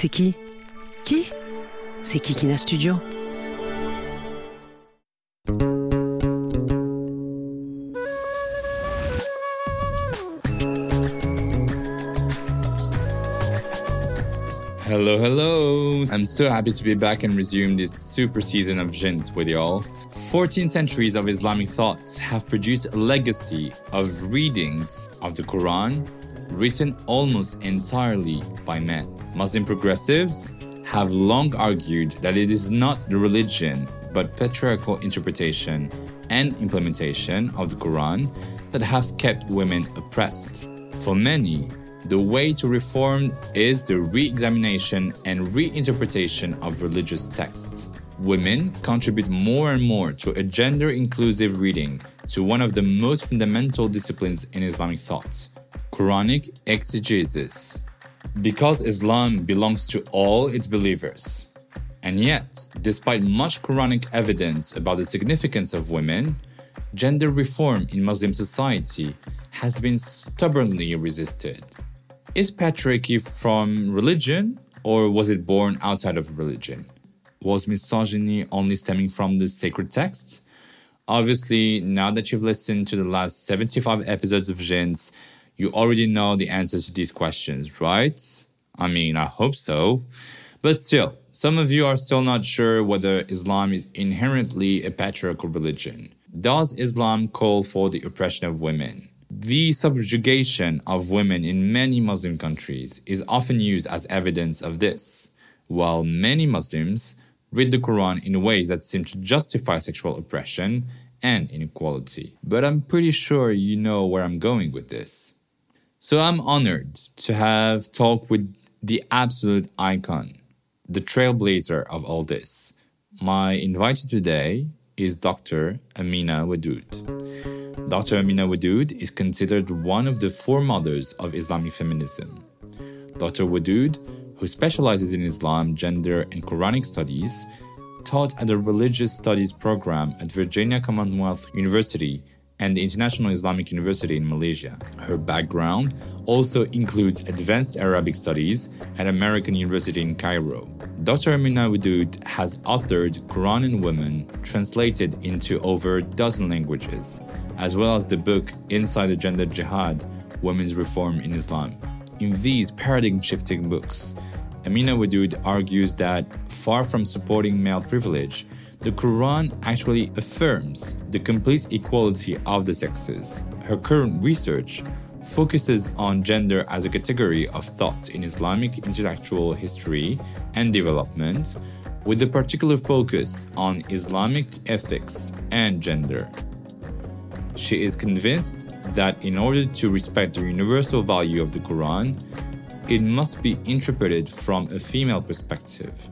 C'est qui Qui C'est Kikina Studio. Hello, hello! I'm so happy to be back and resume this super season of Jins with y'all. 14 centuries of Islamic thought have produced a legacy of readings of the Quran written almost entirely by men. Muslim progressives have long argued that it is not the religion but patriarchal interpretation and implementation of the Quran that have kept women oppressed. For many, the way to reform is the re examination and reinterpretation of religious texts. Women contribute more and more to a gender inclusive reading to one of the most fundamental disciplines in Islamic thought Quranic exegesis. Because Islam belongs to all its believers. And yet, despite much Quranic evidence about the significance of women, gender reform in Muslim society has been stubbornly resisted. Is patriarchy from religion, or was it born outside of religion? Was misogyny only stemming from the sacred texts? Obviously, now that you've listened to the last 75 episodes of Jins, you already know the answers to these questions, right? I mean, I hope so. But still, some of you are still not sure whether Islam is inherently a patriarchal religion. Does Islam call for the oppression of women? The subjugation of women in many Muslim countries is often used as evidence of this, while many Muslims read the Quran in ways that seem to justify sexual oppression and inequality. But I'm pretty sure you know where I'm going with this. So I'm honored to have talked with the absolute icon, the trailblazer of all this. My invitee today is Dr. Amina Wadud. Dr. Amina Wadud is considered one of the foremothers of Islamic feminism. Dr. Wadud, who specializes in Islam, gender, and Quranic studies, taught at the Religious Studies program at Virginia Commonwealth University and the International Islamic University in Malaysia. Her background also includes advanced Arabic studies at American University in Cairo. Dr. Amina Wadud has authored Quran and Women, translated into over a dozen languages, as well as the book Inside the Gender Jihad Women's Reform in Islam. In these paradigm shifting books, Amina Wadud argues that far from supporting male privilege, the Quran actually affirms the complete equality of the sexes. Her current research focuses on gender as a category of thought in Islamic intellectual history and development, with a particular focus on Islamic ethics and gender. She is convinced that in order to respect the universal value of the Quran, it must be interpreted from a female perspective.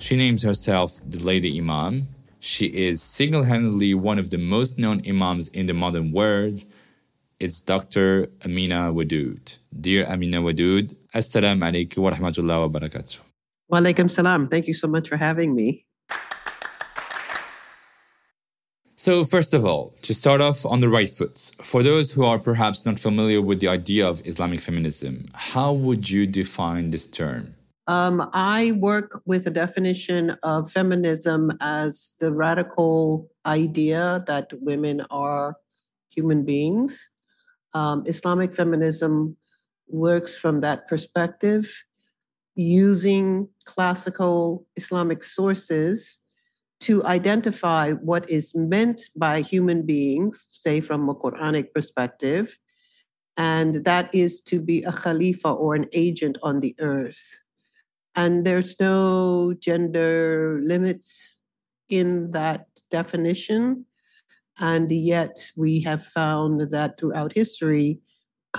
She names herself the Lady Imam. She is single handedly one of the most known Imams in the modern world. It's Dr. Amina Wadud. Dear Amina Wadud, Assalamu alaikum wa rahmatullahi wa barakatuh. Wa alaikum salam. Thank you so much for having me. So, first of all, to start off on the right foot, for those who are perhaps not familiar with the idea of Islamic feminism, how would you define this term? Um, I work with a definition of feminism as the radical idea that women are human beings. Um, Islamic feminism works from that perspective, using classical Islamic sources to identify what is meant by human being, say from a Quranic perspective, and that is to be a khalifa or an agent on the earth. And there's no gender limits in that definition. And yet, we have found that throughout history,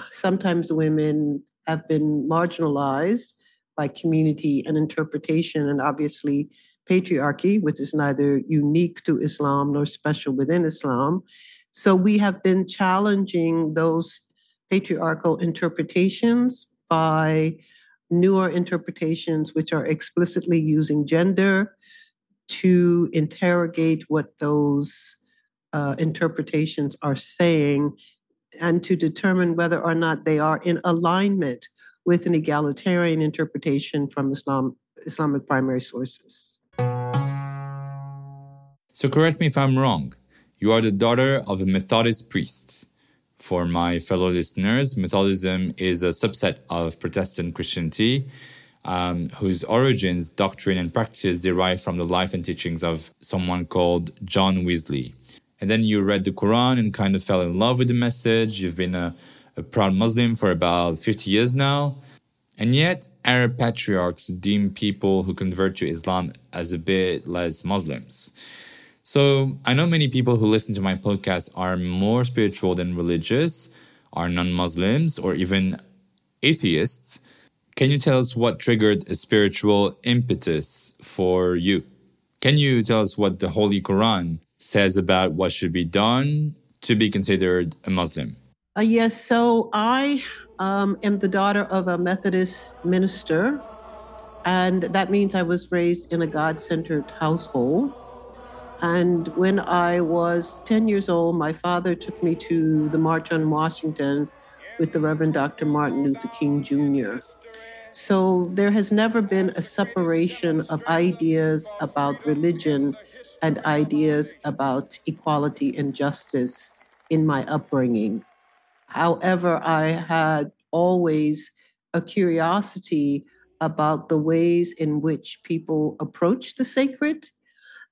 sometimes women have been marginalized by community and interpretation, and obviously patriarchy, which is neither unique to Islam nor special within Islam. So we have been challenging those patriarchal interpretations by newer interpretations, which are explicitly using gender to interrogate what those uh, interpretations are saying and to determine whether or not they are in alignment with an egalitarian interpretation from Islam, Islamic primary sources. So, correct me if I'm wrong. You are the daughter of a Methodist priest. For my fellow listeners, Methodism is a subset of Protestant Christianity, um, whose origins, doctrine, and practice derive from the life and teachings of someone called John Wesley. And then you read the Quran and kind of fell in love with the message. You've been a, a proud Muslim for about 50 years now. And yet, Arab patriarchs deem people who convert to Islam as a bit less Muslims. So I know many people who listen to my podcast are more spiritual than religious, are non Muslims, or even atheists. Can you tell us what triggered a spiritual impetus for you? Can you tell us what the Holy Quran says about what should be done to be considered a Muslim? Uh, yes, so I um, am the daughter of a Methodist minister, and that means I was raised in a God centered household. And when I was 10 years old, my father took me to the March on Washington with the Reverend Dr. Martin Luther King Jr. So there has never been a separation of ideas about religion and ideas about equality and justice in my upbringing. However, I had always a curiosity about the ways in which people approach the sacred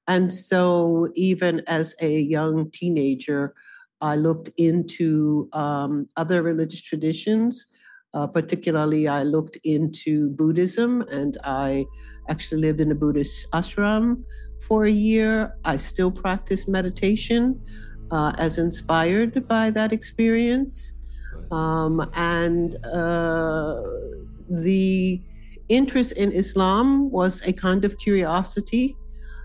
and so, even as a young teenager, I looked into um, other religious traditions. Uh, particularly, I looked into Buddhism, and I actually lived in a Buddhist ashram for a year. I still practice meditation uh, as inspired by that experience. Um, and uh, the interest in Islam was a kind of curiosity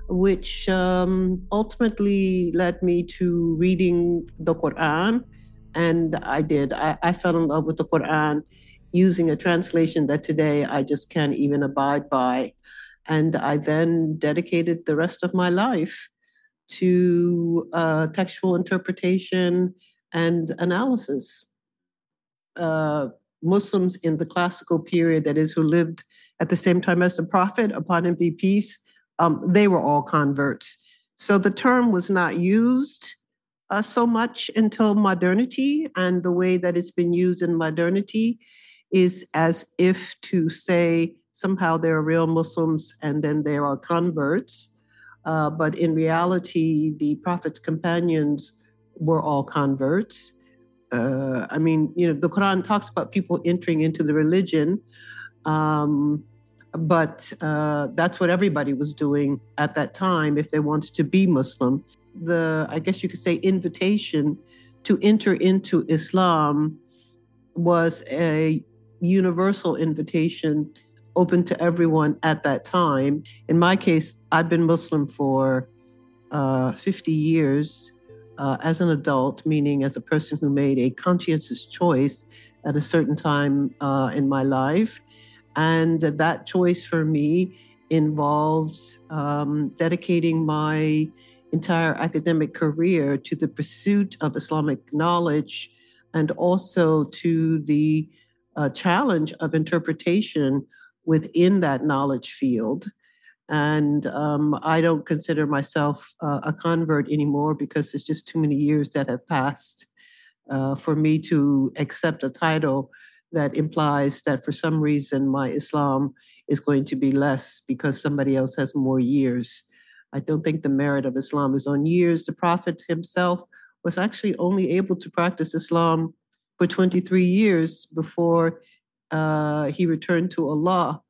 which um, ultimately led me to reading the Quran. And I did. I, I, fell in love with the Quran using a translation that today I just can't even abide by. And I then dedicated the rest of my life to uh, textual interpretation and analysis. Uh, Muslims in the classical period, that is, who lived at the same time as the Prophet, upon him be peace, um, they were all converts. So the term was not used uh, so much until modernity, and the way that it's been used in modernity is as if to say somehow there are real Muslims and then there are converts. Uh, but in reality, the Prophet's companions were all converts. Uh, I mean, you know, the Quran talks about people entering into the religion. Um, but uh, that's what everybody was doing at that time if they wanted to be Muslim. The, I guess you could say, invitation to enter into Islam was a universal invitation open to everyone at that time. In my case, I've been Muslim for uh, 50 years uh, as an adult, meaning as a person who made a conscientious choice at a certain time uh, in my life. And that choice for me involves um, dedicating my entire academic career to the pursuit of Islamic knowledge and also to the uh, challenge of interpretation within that knowledge field. And um, I don't consider myself uh, a convert anymore because there's just too many years that have passed uh, for me to accept a title that implies that for some reason my Islam is going to be less because somebody else has more years. I don't think the merit of Islam is on years. The Prophet himself was actually only able to practice Islam for 23 years before uh, he returned to Allah.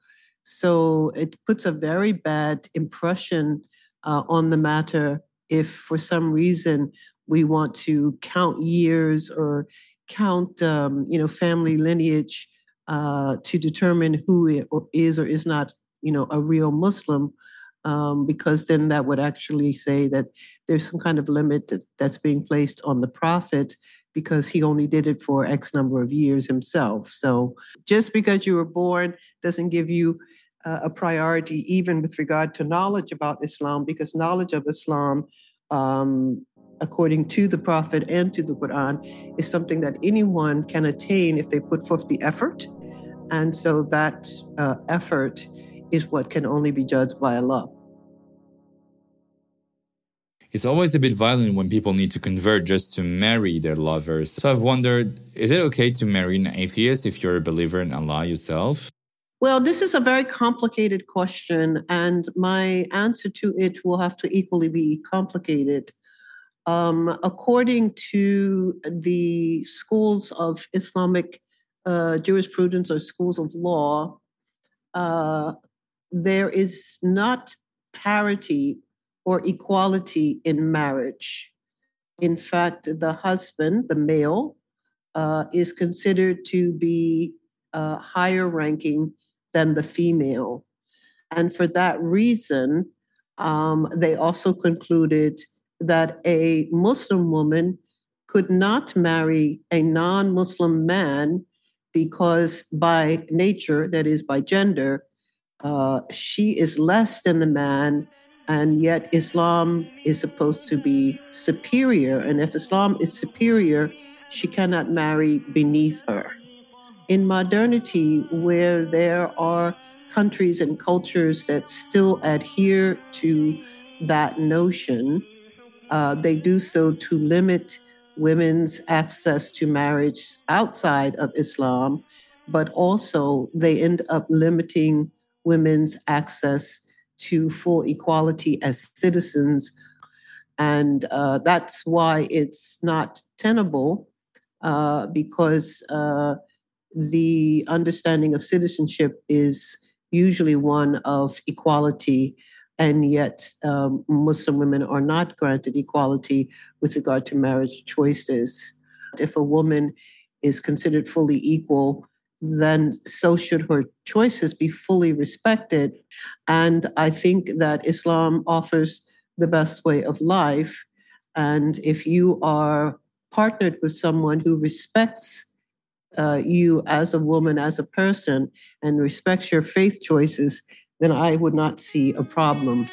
So it puts a very bad impression uh, on the matter if for some reason we want to count years or count, um, you know, family lineage uh, to determine who who is or is not, you know, a real Muslim, um, because then that would actually say that there's some kind of limit that, that's being placed on the prophet because he only did it for X number of years himself. So just because you were born doesn't give you uh, a priority, even with regard to knowledge about Islam, because knowledge of Islam, um, according to the Prophet and to the Quran, is something that anyone can attain if they put forth the effort. And so that uh, effort is what can only be judged by Allah. It's always a bit violent when people need to convert just to marry their lovers. So I've wondered is it okay to marry an atheist if you're a believer in Allah yourself? Well, this is a very complicated question, and my answer to it will have to equally be complicated. Um, according to the schools of Islamic uh, jurisprudence or schools of law, uh, there is not parity or equality in marriage. In fact, the husband, the male, uh, is considered to be uh, higher ranking than the female. And for that reason, um, they also concluded that a Muslim woman could not marry a non Muslim man because, by nature, that is, by gender, uh, she is less than the man and yet Islam is supposed to be superior. And if Islam is superior, she cannot marry beneath her. In modernity, where there are countries and cultures that still adhere to that notion, uh, they do so to limit women's access to marriage outside of Islam, but also they end up limiting women's access to full equality as citizens. And uh, that's why it's not tenable, uh, because uh, the understanding of citizenship is usually one of equality, and yet um, Muslim women are not granted equality with regard to marriage choices. If a woman is considered fully equal, then so should her choices be fully respected. And I think that Islam offers the best way of life. And if you are partnered with someone who respects uh, you as a woman, as a person, and respects your faith choices, then I would not see a problem.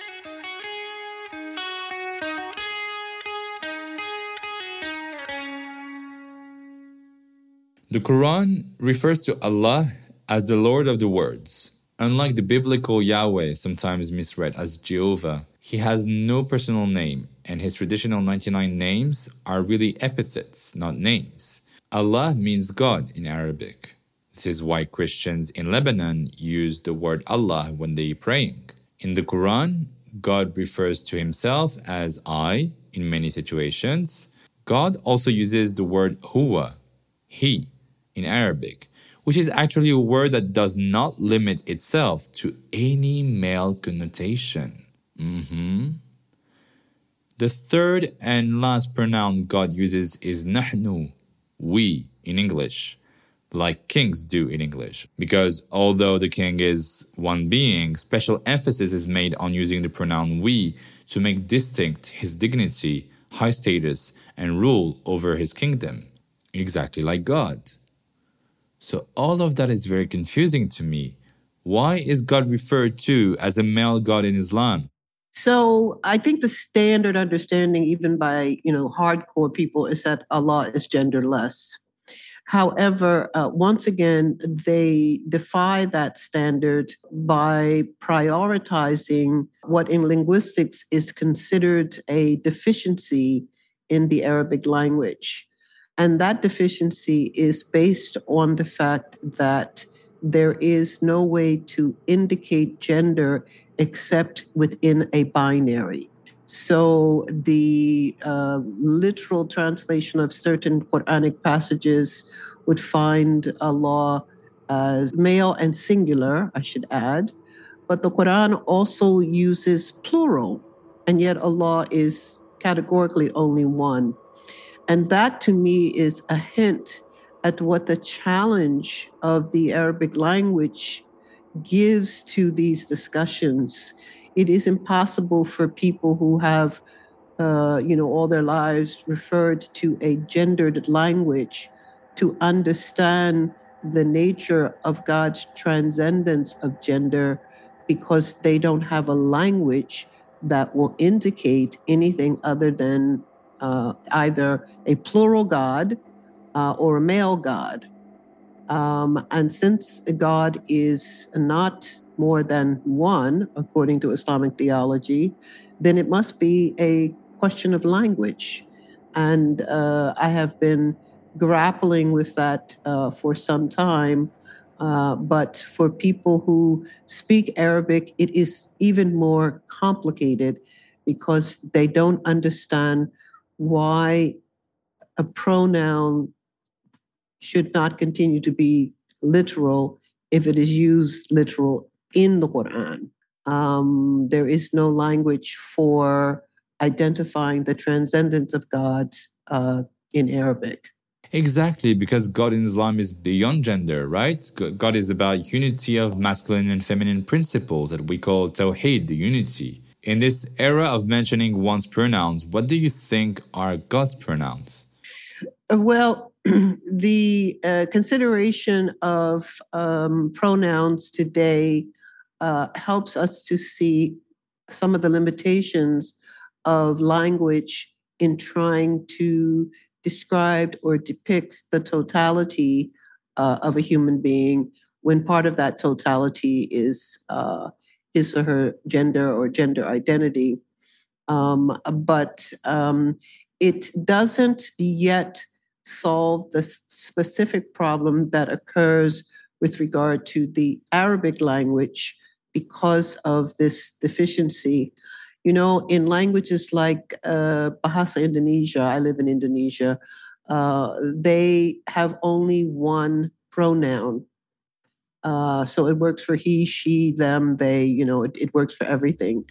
The Quran refers to Allah as the Lord of the words. Unlike the biblical Yahweh, sometimes misread as Jehovah, he has no personal name, and his traditional 99 names are really epithets, not names. Allah means God in Arabic. This is why Christians in Lebanon use the word Allah when they are praying. In the Quran, God refers to himself as I in many situations. God also uses the word huwa, he, in Arabic, which is actually a word that does not limit itself to any male connotation. Mm-hmm. The third and last pronoun God uses is nahnu, we in English, like kings do in English. Because although the king is one being, special emphasis is made on using the pronoun we to make distinct his dignity, high status, and rule over his kingdom, exactly like God. So all of that is very confusing to me. Why is God referred to as a male God in Islam? So I think the standard understanding, even by you know hardcore people, is that Allah is genderless. However, uh, once again, they defy that standard by prioritizing what in linguistics is considered a deficiency in the Arabic language. And that deficiency is based on the fact that there is no way to indicate gender except within a binary. So the uh, literal translation of certain Quranic passages would find Allah as male and singular, I should add. But the Quran also uses plural, and yet Allah is categorically only one. And that to me is a hint at what the challenge of the Arabic language gives to these discussions. It is impossible for people who have, uh, you know, all their lives referred to a gendered language to understand the nature of God's transcendence of gender because they don't have a language that will indicate anything other than uh, either a plural God uh, or a male God. Um, and since God is not more than one, according to Islamic theology, then it must be a question of language. And uh, I have been grappling with that uh, for some time. Uh, but for people who speak Arabic, it is even more complicated because they don't understand why a pronoun should not continue to be literal if it is used literal in the Quran. Um, there is no language for identifying the transcendence of God uh, in Arabic. Exactly, because God in Islam is beyond gender, right? God is about unity of masculine and feminine principles that we call Tawheed, the unity. In this era of mentioning one's pronouns, what do you think are God's pronouns? Well, the uh, consideration of um, pronouns today uh, helps us to see some of the limitations of language in trying to describe or depict the totality uh, of a human being when part of that totality is uh, his or her gender or gender identity. Um, but um, it doesn't yet solve the specific problem that occurs with regard to the Arabic language because of this deficiency. You know, in languages like uh, Bahasa Indonesia, I live in Indonesia, uh, they have only one pronoun. Uh, so it works for he, she, them, they, you know, it, it works for everything.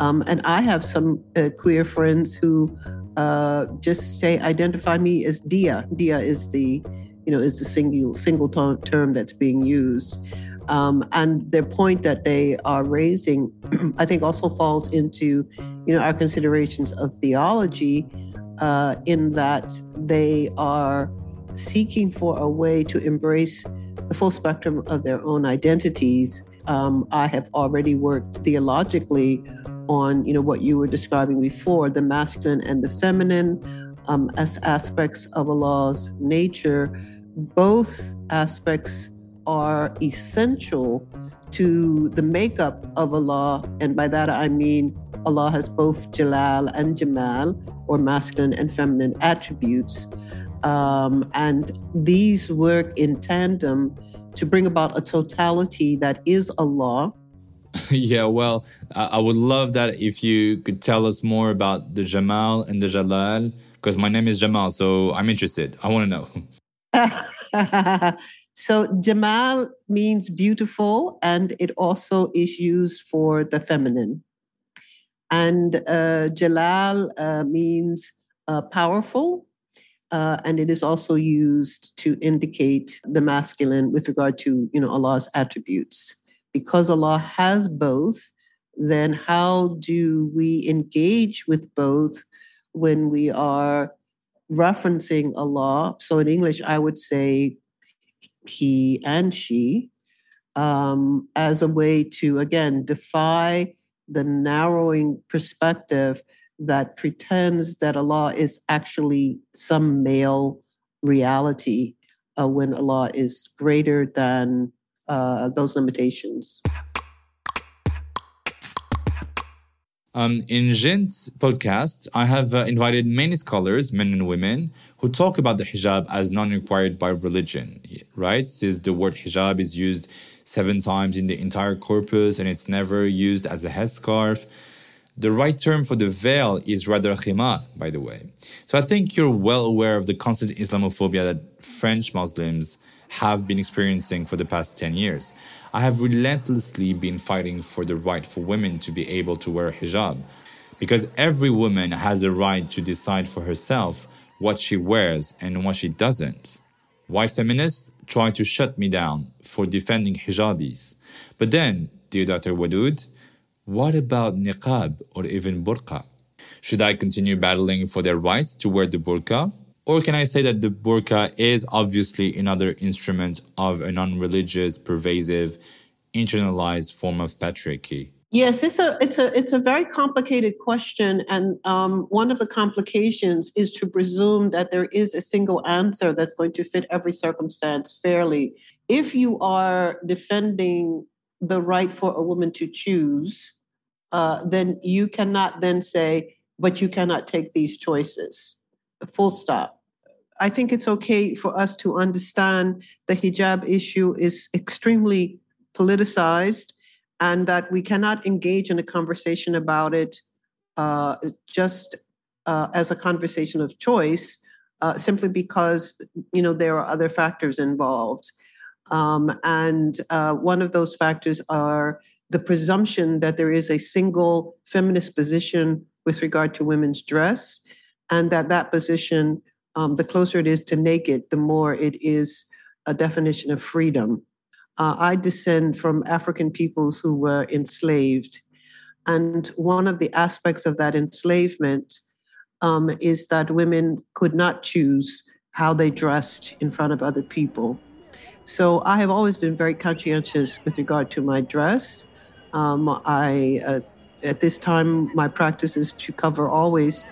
Um, and I have some uh, queer friends who uh, just say, identify me as Dia. Dia is the, you know, is the single, single term that's being used. Um, and the point that they are raising, I think, also falls into, you know, our considerations of theology, uh, in that they are seeking for a way to embrace the full spectrum of their own identities. Um, I have already worked theologically on, you know, what you were describing before, the masculine and the feminine um, as aspects of Allah's nature. Both aspects are essential to the makeup of Allah, and by that I mean Allah has both Jalal and Jamal, or masculine and feminine attributes. Um, and these work in tandem to bring about a totality that is Allah. yeah, well, I would love that if you could tell us more about the Jamal and the Jalal, because my name is Jamal, so I'm interested. I want to know. so, Jamal means beautiful, and it also is used for the feminine. And uh, Jalal uh, means uh, powerful, uh, and it is also used to indicate the masculine with regard to you know Allah's attributes. Because Allah has both, then how do we engage with both when we are referencing Allah? So in English, I would say he and she um, as a way to again defy the narrowing perspective that pretends that Allah is actually some male reality uh, when Allah is greater than uh, those limitations. Um, in Jin's podcast, I have uh, invited many scholars, men and women, who talk about the hijab as non required by religion, right? Since the word hijab is used seven times in the entire corpus and it's never used as a headscarf. The right term for the veil is rather khimar, by the way. So I think you're well aware of the constant Islamophobia that French Muslims have been experiencing for the past 10 years. I have relentlessly been fighting for the right for women to be able to wear hijab because every woman has a right to decide for herself what she wears and what she doesn't. White feminists try to shut me down for defending hijabis. But then, dear Dr. Wadud, what about niqab or even burqa? Should I continue battling for their rights to wear the burqa? Or can I say that the burqa is obviously another instrument of a non religious, pervasive, internalized form of patriarchy? Yes, it's a it's a it's a very complicated question, and um, one of the complications is to presume that there is a single answer that's going to fit every circumstance fairly. If you are defending the right for a woman to choose, uh, then you cannot then say, "But you cannot take these choices." Full stop. I think it's okay for us to understand the hijab issue is extremely politicized and that we cannot engage in a conversation about it uh, just uh, as a conversation of choice, uh, simply because you know there are other factors involved, um, and uh, one of those factors are the presumption that there is a single feminist position with regard to women's dress, and that that position, um, the closer it is to naked, the more it is a definition of freedom. Uh, I descend from African peoples who were enslaved. And one of the aspects of that enslavement um, is that women could not choose how they dressed in front of other people. So I have always been very conscientious with regard to my dress. Um, I, uh, at this time, my practice is to cover always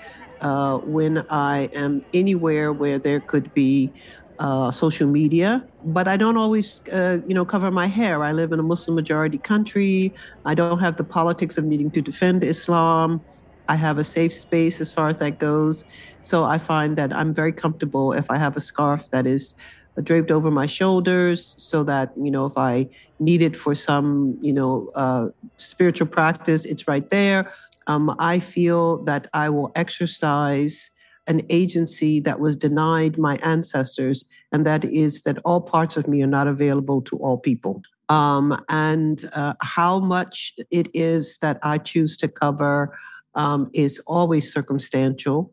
uh, when I am anywhere where there could be uh, social media, but I don't always, uh, you know, cover my hair. I live in a Muslim majority country. I don't have the politics of needing to defend Islam. I have a safe space as far as that goes. So I find that I'm very comfortable if I have a scarf that is draped over my shoulders so that, you know, if I need it for some, you know, uh, spiritual practice, it's right there. Um, I feel that I will exercise an agency that was denied my ancestors, and that is that all parts of me are not available to all people. Um, and uh, how much it is that I choose to cover um, is always circumstantial.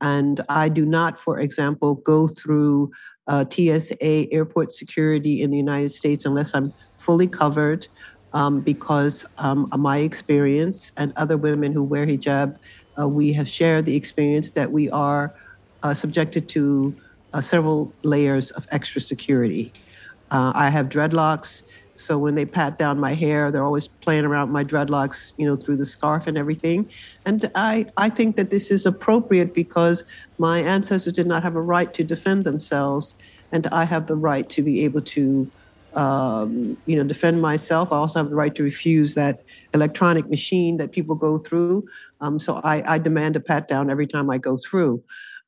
And I do not, for example, go through uh, TSA airport security in the United States unless I'm fully covered. Um, because um, my experience and other women who wear hijab uh, we have shared the experience that we are uh, subjected to uh, several layers of extra security. Uh, I have dreadlocks, so when they pat down my hair, they're always playing around my dreadlocks, you know, through the scarf and everything. And I, I think that this is appropriate because my ancestors did not have a right to defend themselves, and I have the right to be able to um, you know, defend myself. I also have the right to refuse that electronic machine that people go through. Um, so I, I, demand a pat down every time I go through.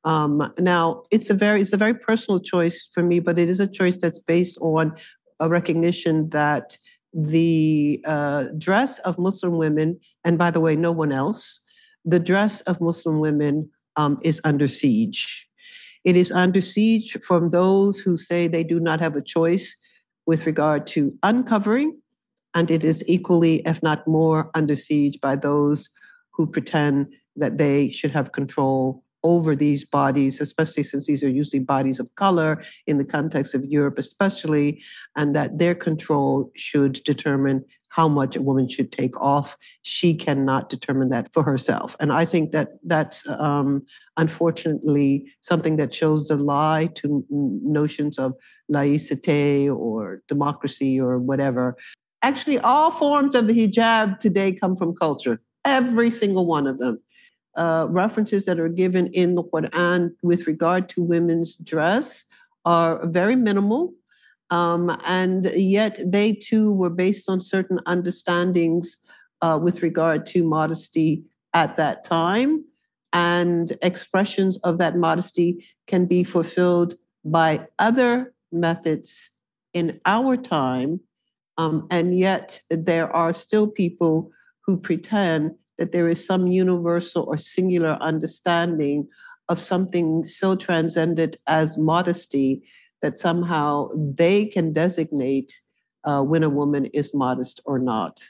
Um, now, it's a very it's a very personal choice for me, but it is a choice that's based on a recognition that the uh, dress of Muslim women, and by the way, no one else, the dress of Muslim women um, is under siege. It is under siege from those who say they do not have a choice with regard to uncovering, and it is equally, if not more, under siege by those who pretend that they should have control over these bodies, especially since these are usually bodies of color in the context of Europe, especially, and that their control should determine how much a woman should take off. She cannot determine that for herself. And I think that that's um, unfortunately something that shows the lie to notions of laicite or democracy or whatever. Actually, all forms of the hijab today come from culture, every single one of them. Uh, references that are given in the Quran with regard to women's dress are very minimal um, and yet they too were based on certain understandings uh, with regard to modesty at that time. And expressions of that modesty can be fulfilled by other methods in our time. Um, and yet there are still people who pretend that there is some universal or singular understanding of something so transcendent as modesty that somehow they can designate uh, when a woman is modest or not.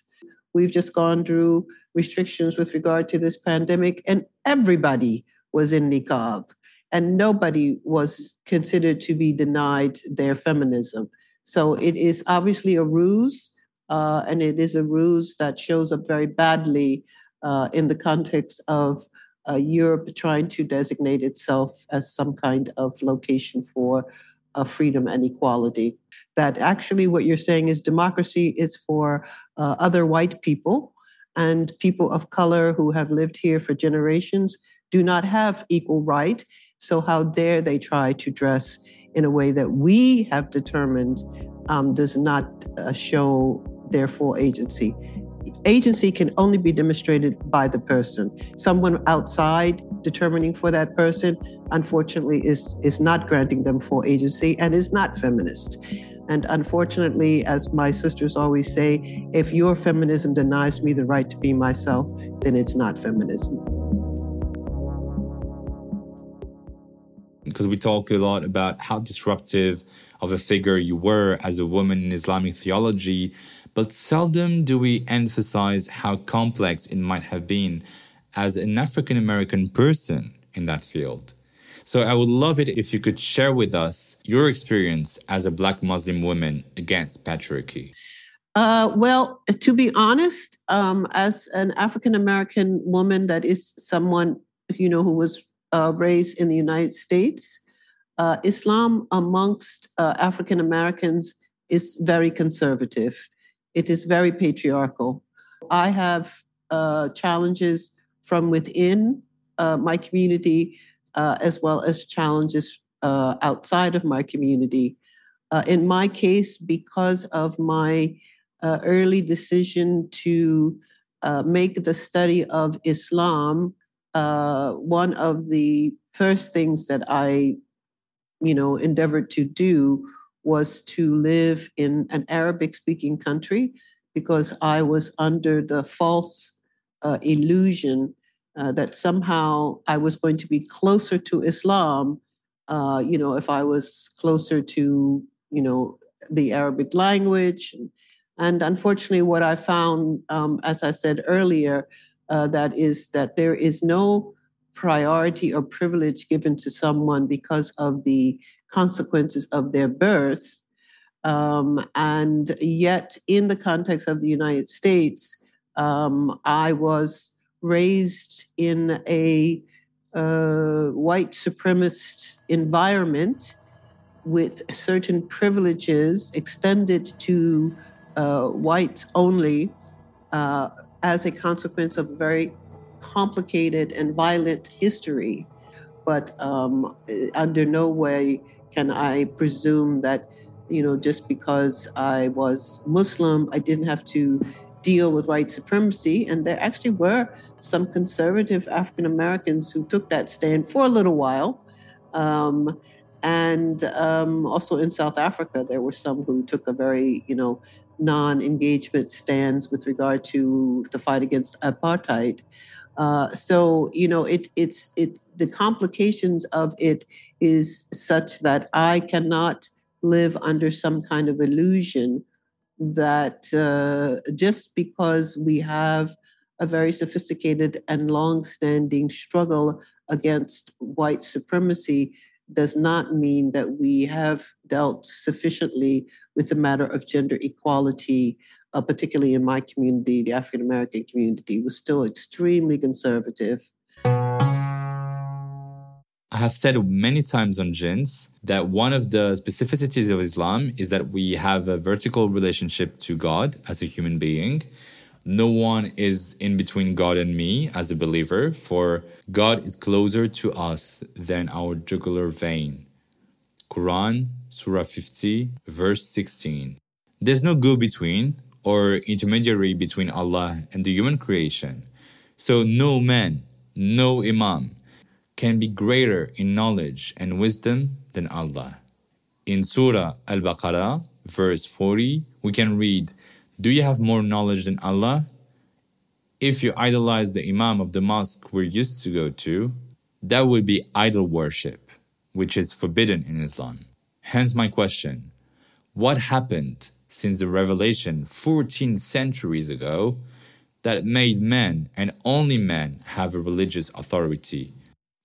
We've just gone through restrictions with regard to this pandemic, and everybody was in niqab. and nobody was considered to be denied their feminism. So it is obviously a ruse, uh, and it is a ruse that shows up very badly uh, in the context of uh, Europe trying to designate itself as some kind of location for uh, freedom and equality. That actually, what you're saying is democracy is for uh, other white people and people of color who have lived here for generations do not have equal right. So, how dare they try to dress in a way that we have determined um, does not uh, show their full agency? Agency can only be demonstrated by the person. Someone outside determining for that person, unfortunately, is, is not granting them full agency and is not feminist. And unfortunately, as my sisters always say, if your feminism denies me the right to be myself, then it's not feminism. Because we talk a lot about how disruptive of a figure you were as a woman in Islamic theology, but seldom do we emphasize how complex it might have been as an African American person in that field. So I would love it if you could share with us your experience as a Black Muslim woman against patriarchy. Uh, well, to be honest, um, as an African American woman, that is someone you know who was uh, raised in the United States, uh, Islam amongst uh, African Americans is very conservative. It is very patriarchal. I have uh, challenges from within uh, my community uh, as well as challenges uh, outside of my community. Uh, in my case, because of my uh, early decision to make the study of Islam one of the first things that I, you know, endeavored to do was to live in an Arabic-speaking country because I was under the false illusion uh, that somehow I was going to be closer to Islam, uh, you know, if I was closer to, you know, the Arabic language. And unfortunately, what I found, um, as I said earlier, uh, that is that there is no priority or privilege given to someone because of the consequences of their birth. Um, and yet, in the context of the United States, um, I was raised in a uh, white supremacist environment with certain privileges extended to uh, whites only uh, as a consequence of very complicated and violent history. But um, under no way can I presume that, you know, just because I was Muslim, I didn't have to deal with white supremacy. And there actually were some conservative African Americans who took that stand for a little while. Um, and um, also in South Africa, there were some who took a very, you know, non-engagement stance with regard to the fight against apartheid. Uh, so you know, it, it's it's the complications of it is such that I cannot live under some kind of illusion that uh, just because we have a very sophisticated and long-standing struggle against white supremacy does not mean that we have dealt sufficiently with the matter of gender equality, uh, particularly in my community, the African American community, was still extremely conservative. I have said many times on Jins that one of the specificities of Islam is that we have a vertical relationship to God as a human being. No one is in between God and me as a believer, for God is closer to us than our jugular vein. Quran, Surah 50, verse 16. There's no go between or intermediary between Allah and the human creation. So, no man, no Imam, can be greater in knowledge and wisdom than Allah. In Surah Al Baqarah, verse 40, we can read, Do you have more knowledge than Allah? If you idolize the Imam of the mosque we're used to go to, that would be idol worship, which is forbidden in Islam. Hence my question What happened since the revelation 14 centuries ago that made men and only men have a religious authority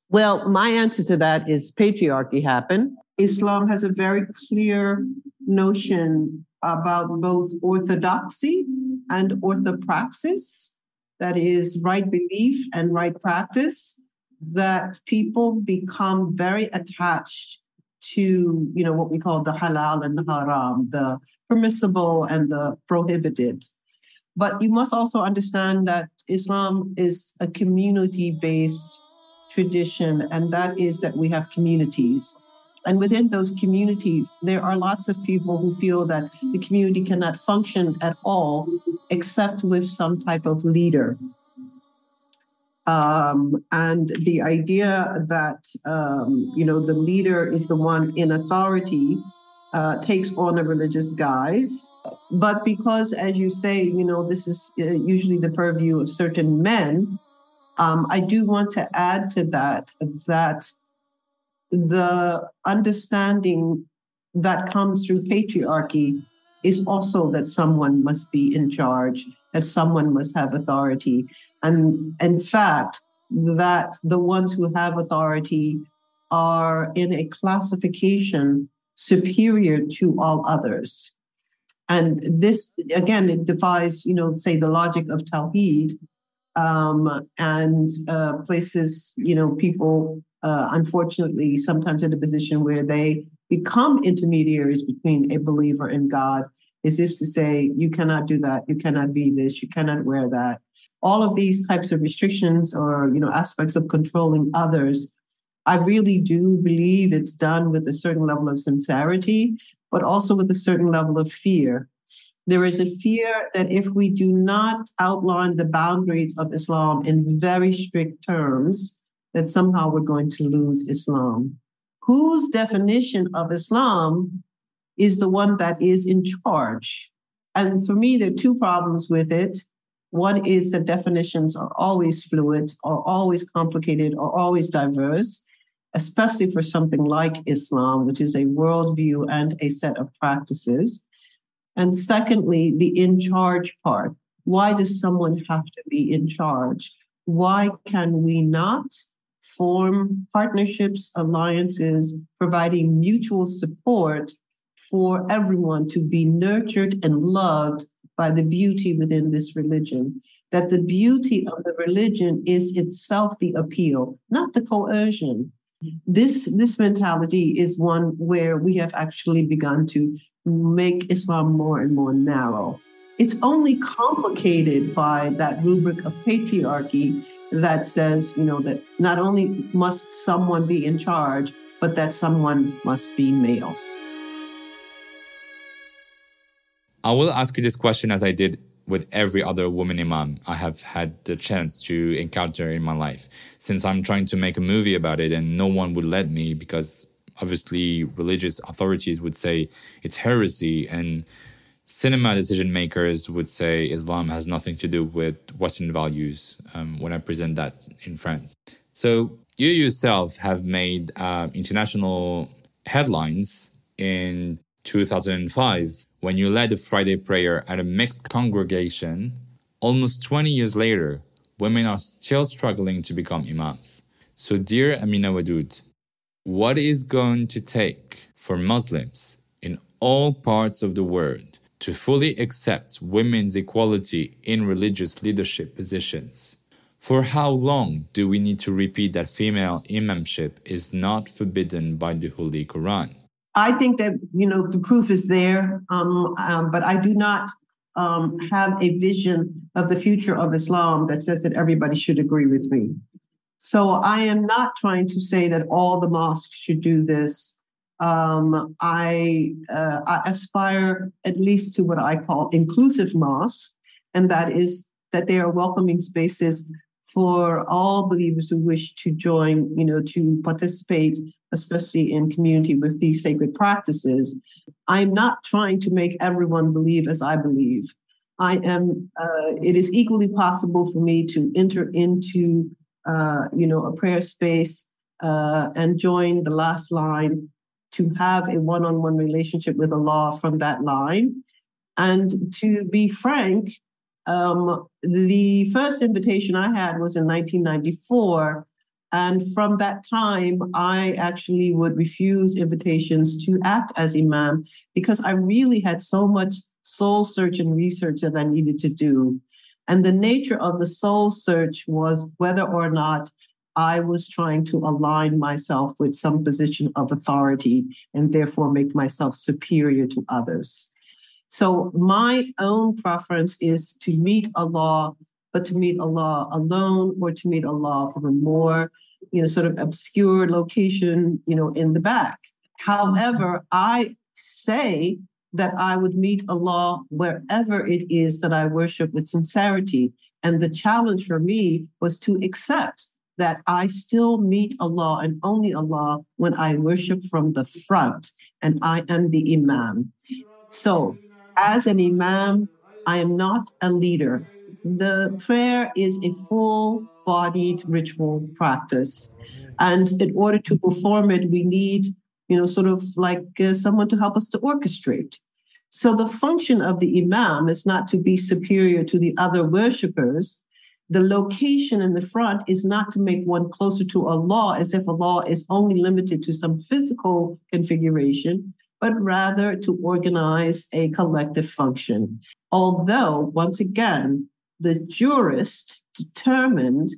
Well, my answer to that is patriarchy happened. Islam has a very clear notion about both orthodoxy and orthopraxis, that is, right belief and right practice, that people become very attached to, you know, what we call the halal and the haram, the permissible and the prohibited. But you must also understand that Islam is a community based tradition, and that is that we have communities. And within those communities, there are lots of people who feel that the community cannot function at all except with some type of leader. Um, and the idea that um, you know the leader is the one in authority uh, takes on a religious guise, but because, as you say, you know this is uh, usually the purview of certain men. Um, I do want to add to that that the understanding that comes through patriarchy is also that someone must be in charge, that someone must have authority. And in fact, that the ones who have authority are in a classification superior to all others. And this, again, it defies, you know, say the logic of Tawheed um, and uh, places, you know, people uh, unfortunately sometimes in a position where they become intermediaries between a believer and God, as if to say, you cannot do that, you cannot be this, you cannot wear that. All of these types of restrictions or you know aspects of controlling others, I really do believe it's done with a certain level of sincerity, but also with a certain level of fear. There is a fear that if we do not outline the boundaries of Islam in very strict terms, that somehow we're going to lose Islam. Whose definition of Islam is the one that is in charge? And for me, there are two problems with it. One is that definitions are always fluid, are always complicated, are always diverse, especially for something like Islam, which is a worldview and a set of practices. And secondly, the in charge part. Why does someone have to be in charge? Why can we not form partnerships, alliances, providing mutual support for everyone to be nurtured and loved by the beauty within this religion. That the beauty of the religion is itself the appeal, not the coercion. This, this mentality is one where we have actually begun to make Islam more and more narrow. It's only complicated by that rubric of patriarchy that says, you know, that not only must someone be in charge, but that someone must be male. I will ask you this question as I did with every other woman imam I have had the chance to encounter in my life. Since I'm trying to make a movie about it and no one would let me because obviously religious authorities would say it's heresy and cinema decision makers would say Islam has nothing to do with Western values um, when I present that in France. So you yourself have made uh, international headlines in 2005 when you led a Friday prayer at a mixed congregation. Almost 20 years later, women are still struggling to become imams. So, dear Amina Wadud, what is going to take for Muslims in all parts of the world to fully accept women's equality in religious leadership positions. For how long do we need to repeat that female imamship is not forbidden by the Holy Quran? I think that you know the proof is there, um, um, but I do not um, have a vision of the future of Islam that says that everybody should agree with me. So I am not trying to say that all the mosques should do this um, I, uh, I aspire at least to what I call inclusive mosques, and that is that they are welcoming spaces for all believers who wish to join, you know, to participate, especially in community with these sacred practices. I'm not trying to make everyone believe as I believe. I am. Uh, it is equally possible for me to enter into, uh, you know, a prayer space uh, and join the last line to have a one on one relationship with Allah from that line. And to be frank, um, the first invitation I had was in 1994. And from that time, I actually would refuse invitations to act as imam because I really had so much soul search and research that I needed to do. And the nature of the soul search was whether or not I was trying to align myself with some position of authority and therefore make myself superior to others. So my own preference is to meet Allah, but to meet Allah alone or to meet Allah from a more, you know, sort of obscure location, you know, in the back. However, I say that I would meet Allah wherever it is that I worship with sincerity. And the challenge for me was to accept that I still meet Allah and only Allah when I worship from the front and I am the Imam. So, as an Imam, I am not a leader. The prayer is a full bodied ritual practice. And in order to perform it, we need, you know, sort of like uh, someone to help us to orchestrate. So the function of the Imam is not to be superior to the other worshippers, the location in the front is not to make one closer to Allah as if Allah is only limited to some physical configuration, but rather to organize a collective function. Although, once again, the jurist determined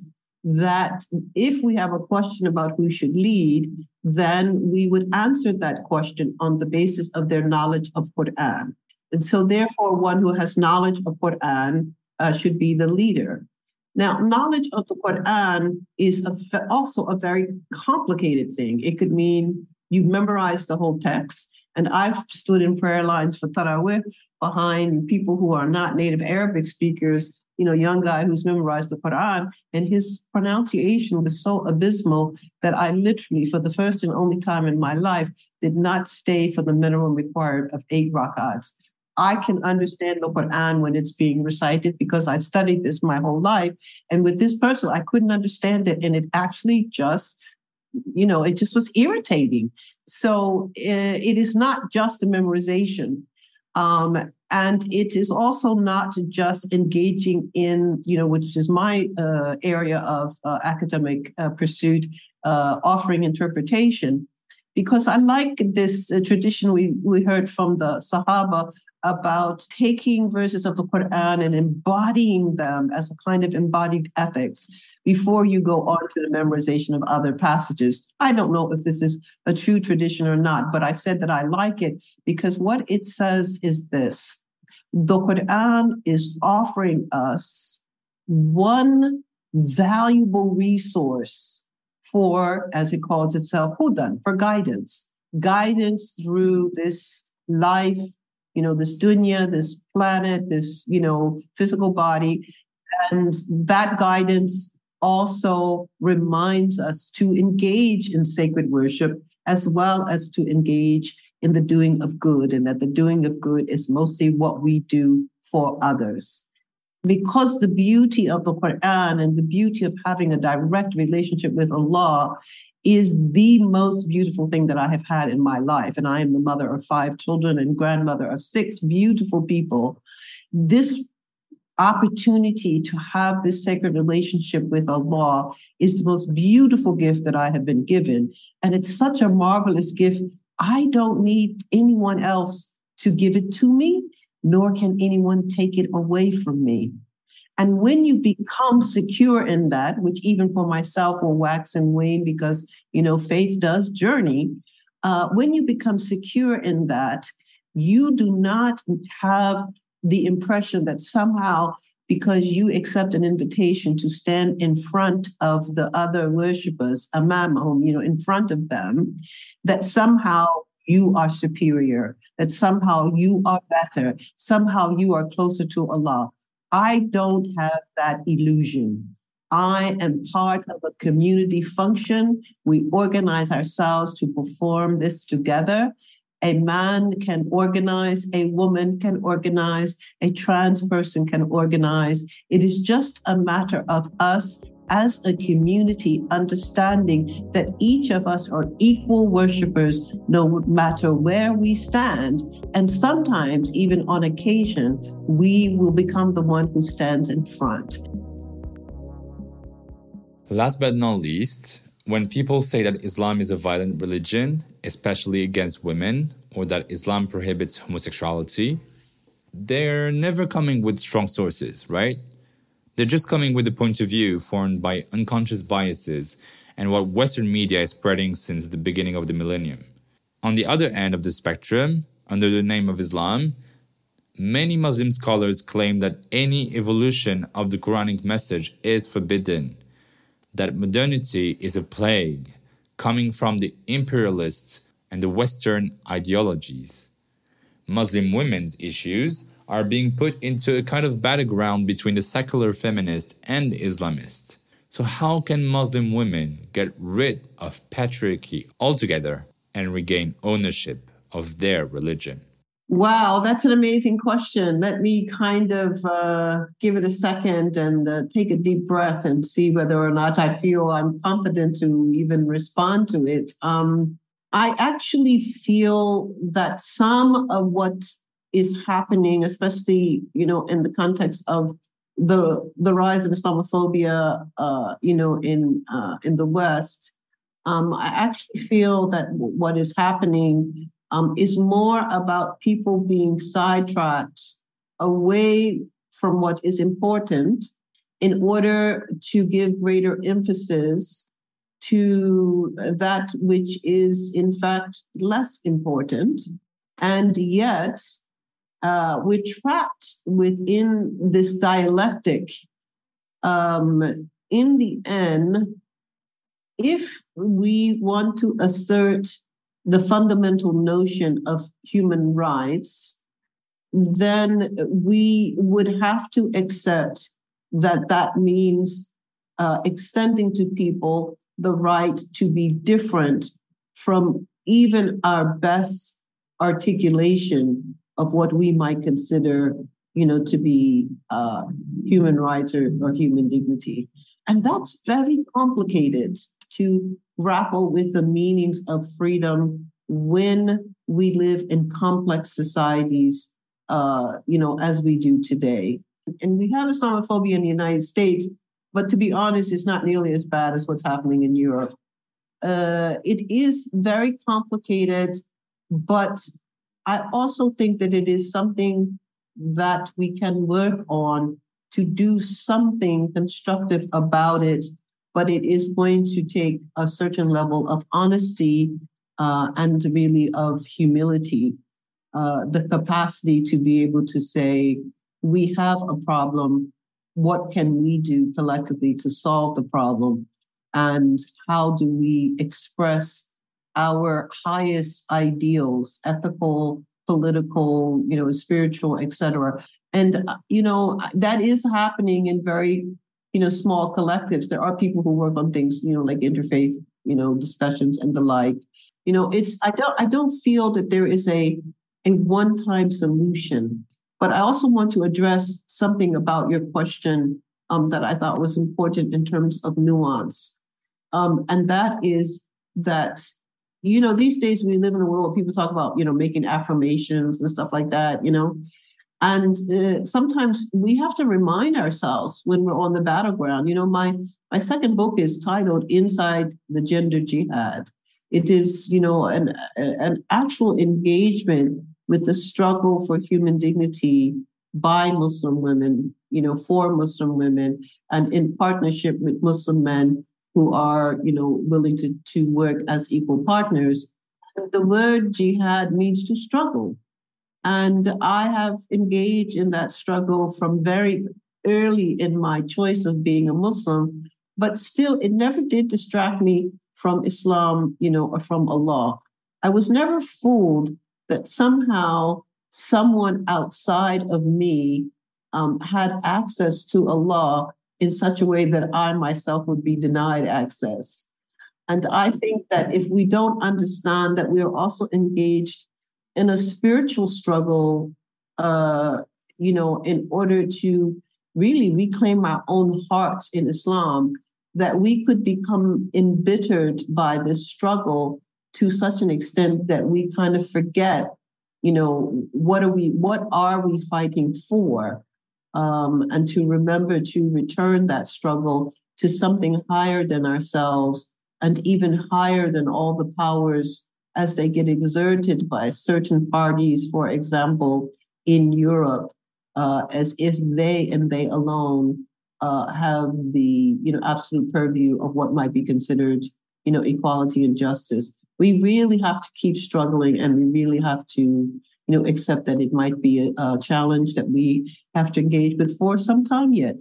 that if we have a question about who should lead, then we would answer that question on the basis of their knowledge of Quran. And so, therefore, one who has knowledge of Quran uh, should be the leader. Now, knowledge of the Quran is a, also a very complicated thing. It could mean you memorize the whole text. And I've stood in prayer lines for Tarawih behind people who are not native Arabic speakers, you know, young guy who's memorized the Quran, and his pronunciation was so abysmal that I literally, for the first and only time in my life, did not stay for the minimum required of eight rakats. I can understand the Quran when it's being recited because I studied this my whole life. And with this person, I couldn't understand it. And it actually just, you know, it just was irritating. So uh, it is not just a memorization. Um, and it is also not just engaging in, you know, which is my uh, area of uh, academic uh, pursuit, uh, offering interpretation because I like this uh, tradition we, we heard from the Sahaba about taking verses of the Quran and embodying them as a kind of embodied ethics before you go on to the memorization of other passages. I don't know if this is a true tradition or not, but I said that I like it because what it says is this the Quran is offering us one valuable resource for, as it calls itself, hudan, for guidance, guidance through this life, you know, this dunya, this planet, this, you know, physical body. And that guidance also reminds us to engage in sacred worship as well as to engage in the doing of good, and that the doing of good is mostly what we do for others because the beauty of the Quran and the beauty of having a direct relationship with Allah is the most beautiful thing that I have had in my life. And I am the mother of five children and grandmother of six beautiful people. This opportunity to have this sacred relationship with Allah is the most beautiful gift that I have been given. And it's such a marvelous gift. I don't need anyone else to give it to me nor can anyone take it away from me. And when you become secure in that, which even for myself will wax and wane because, you know, faith does journey. Uh, when you become secure in that, you do not have the impression that somehow because you accept an invitation to stand in front of the other worshippers, amamahum, you know, in front of them, that somehow you are superior, that somehow you are better, somehow you are closer to Allah. I don't have that illusion. I am part of a community function. We organize ourselves to perform this together. A man can organize, a woman can organize, a trans person can organize. It is just a matter of us as a community, understanding that each of us are equal worshipers no matter where we stand. And sometimes, even on occasion, we will become the one who stands in front. Last but not least, when people say that Islam is a violent religion, especially against women, or that Islam prohibits homosexuality, they're never coming with strong sources, right? They're just coming with a point of view formed by unconscious biases and what Western media is spreading since the beginning of the millennium. On the other end of the spectrum, under the name of Islam, many Muslim scholars claim that any evolution of the Quranic message is forbidden, that modernity is a plague coming from the imperialists and the Western ideologies. Muslim women's issues are being put into a kind of battleground between the secular feminist and Islamists. So, how can Muslim women get rid of patriarchy altogether and regain ownership of their religion? Wow, that's an amazing question. Let me kind of uh, give it a second and uh, take a deep breath and see whether or not I feel I'm confident to even respond to it. Um, I actually feel that some of what is happening, especially you know in the context of the the rise of Islamophobia, uh, you know, in uh, in the West, um, I actually feel that what is happening um, is more about people being sidetracked away from what is important in order to give greater emphasis to that which is in fact less important. And yet, uh, we're trapped within this dialectic. Um, in the end, if we want to assert the fundamental notion of human rights, then we would have to accept that that means uh, extending to people the right to be different from even our best articulation of what we might consider, you know, to be uh, human rights or, or human dignity. And that's very complicated to grapple with the meanings of freedom when we live in complex societies, uh, you know, as we do today. And we have Islamophobia in the United States, but to be honest, it's not nearly as bad as what's happening in Europe. Uh, it is very complicated, but I also think that it is something that we can work on to do something constructive about it but it is going to take a certain level of honesty uh, and really of humility, uh, the capacity to be able to say, we have a problem. What can we do collectively to solve the problem? And how do we express our highest ideals, ethical, political, you know, spiritual, etc. And uh, you know that is happening in very you know, small collectives. There are people who work on things, you know, like interfaith, you know, discussions and the like. You know, it's I don't I don't feel that there is a a one-time solution. But I also want to address something about your question um, that I thought was important in terms of nuance. Um, and that is that, you know, these days we live in a world where people talk about, you know, making affirmations and stuff like that, you know. And uh, sometimes we have to remind ourselves when we're on the battleground. You know, my my second book is titled "Inside the Gender Jihad." It is, you know, an an actual engagement with the struggle for human dignity by Muslim women, you know, for Muslim women, and in partnership with Muslim men who are, you know, willing to to work as equal partners. The word jihad means to struggle and I have engaged in that struggle from very early in my choice of being a Muslim, but still, it never did distract me from Islam, you know, or from Allah. I was never fooled that somehow someone outside of me um, had access to Allah in such a way that I myself would be denied access. And I think that if we don't understand that we are also engaged in a spiritual struggle, uh, you know, in order to really reclaim our own hearts in Islam, that we could become embittered by this struggle to such an extent that we kind of forget, you know, what are we, what are we fighting for? Um, and to remember to return that struggle to something higher than ourselves and even higher than all the powers as they get exerted by certain parties, for example, in Europe, uh, as if they and they alone uh, have the you know absolute purview of what might be considered you know equality and justice. We really have to keep struggling, and we really have to you know accept that it might be a, a challenge that we have to engage with for some time yet.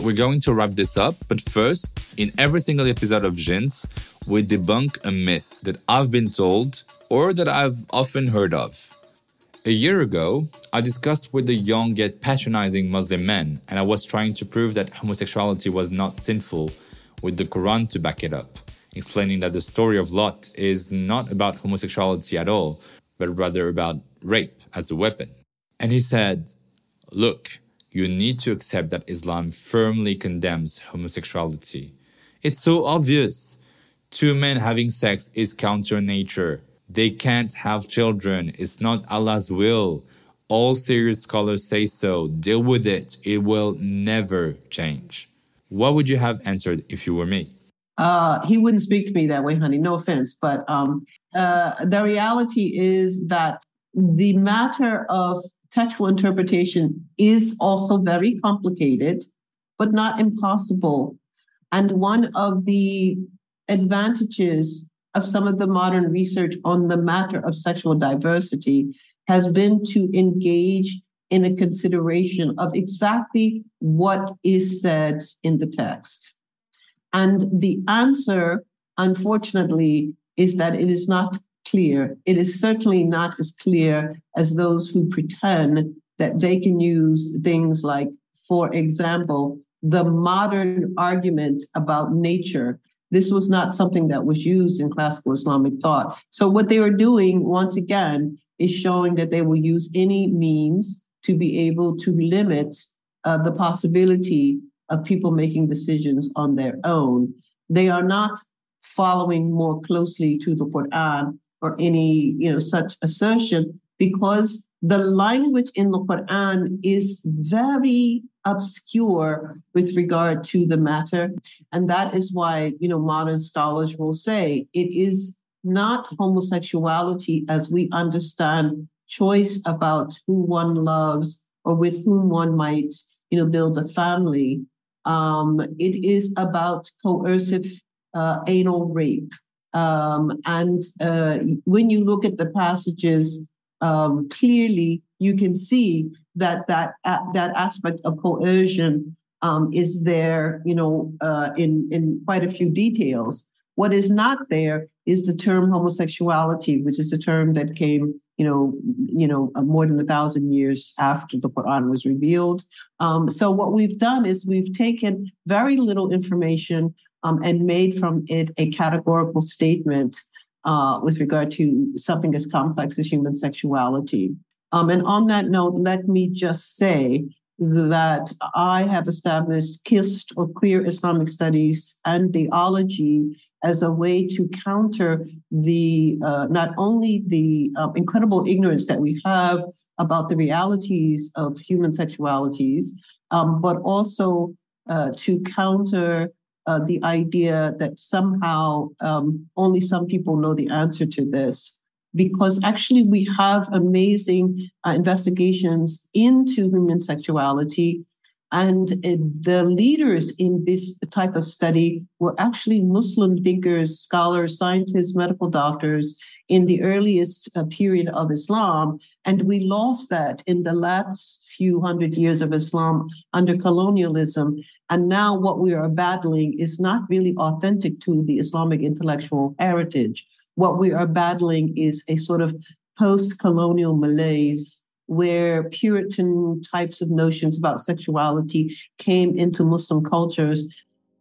We're going to wrap this up, but first, in every single episode of Jins, we debunk a myth that I've been told or that I've often heard of. A year ago, I discussed with a young yet patronizing Muslim man, and I was trying to prove that homosexuality was not sinful with the Quran to back it up, explaining that the story of Lot is not about homosexuality at all, but rather about rape as a weapon. And he said, Look, you need to accept that Islam firmly condemns homosexuality. It's so obvious. Two men having sex is counter nature. They can't have children. It's not Allah's will. All serious scholars say so. Deal with it. It will never change. What would you have answered if you were me? Uh, he wouldn't speak to me that way, honey. No offense. But um, uh, the reality is that the matter of textual interpretation is also very complicated, but not impossible. And one of the advantages of some of the modern research on the matter of sexual diversity has been to engage in a consideration of exactly what is said in the text. And the answer, unfortunately, is that it is not clear. It is certainly not as clear as those who pretend that they can use things like, for example, the modern argument about nature this was not something that was used in classical Islamic thought. So, what they were doing, once again, is showing that they will use any means to be able to limit uh, the possibility of people making decisions on their own. They are not following more closely to the Quran or any you know such assertion because the language in the Quran is very obscure with regard to the matter. And that is why, you know, modern scholars will say it is not homosexuality as we understand choice about who one loves or with whom one might, you know, build a family. Um, it is about coercive uh, anal rape. Um, and uh, when you look at the passages, um, clearly you can see that that uh, that aspect of coercion um, is there, you know, uh, in in quite a few details. What is not there is the term homosexuality, which is a term that came, you know, you know, uh, more than a thousand years after the Quran was revealed. Um, so what we've done is we've taken very little information um, and made from it a categorical statement uh, with regard to something as complex as human sexuality. Um, and on that note, let me just say that I have established QIST or Queer Islamic Studies and Theology as a way to counter the uh, not only the uh, incredible ignorance that we have about the realities of human sexualities, um, but also uh, to counter uh, the idea that somehow um, only some people know the answer to this because actually we have amazing uh, investigations into human sexuality. And the leaders in this type of study were actually Muslim thinkers, scholars, scientists, medical doctors in the earliest uh, period of Islam. And we lost that in the last few hundred years of Islam under colonialism. And now what we are battling is not really authentic to the Islamic intellectual heritage what we are battling is a sort of post colonial malaise where Puritan types of notions about sexuality came into Muslim cultures.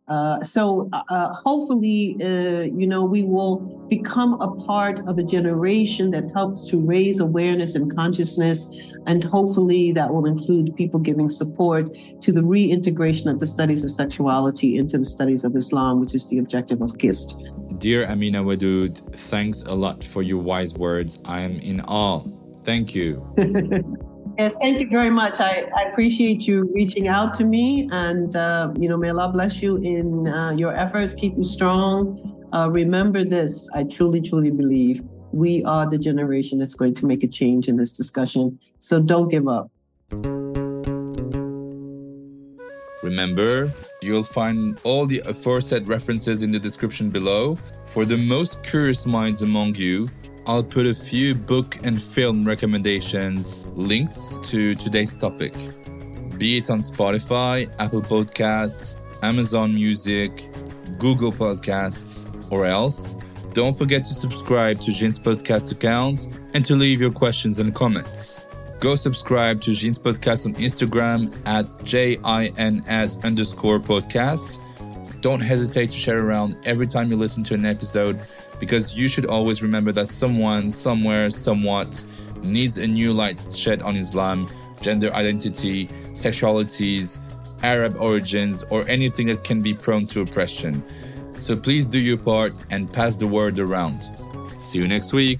Uh, so uh, uh, hopefully, uh, you know, we will become a part of a generation that helps to raise awareness and consciousness. And hopefully that will include people giving support to the reintegration of the studies of sexuality into the studies of Islam, which is the objective of QIST. Dear Amina Wadud, thanks a lot for your wise words. I am in awe. Thank you. Yes, thank you very much. I, I appreciate you reaching out to me, and uh, you know, may Allah bless you in uh, your efforts. Keep you strong. Uh, remember this: I truly, truly believe we are the generation that's going to make a change in this discussion. So don't give up. Remember, you'll find all the aforesaid references in the description below. For the most curious minds among you, I'll put a few book and film recommendations linked to today's topic, be it on Spotify, Apple Podcasts, Amazon Music, Google Podcasts, or else. Don't forget to subscribe to Jins podcast account and to leave your questions and comments. Go subscribe to Jins podcast on Instagram at J-I-N-S underscore podcast. Don't hesitate to share around every time you listen to an episode because you should always remember that someone, somewhere, somewhat needs a new light shed on Islam, gender identity, sexualities, Arab origins, or anything that can be prone to oppression. So please do your part and pass the word around. See you next week.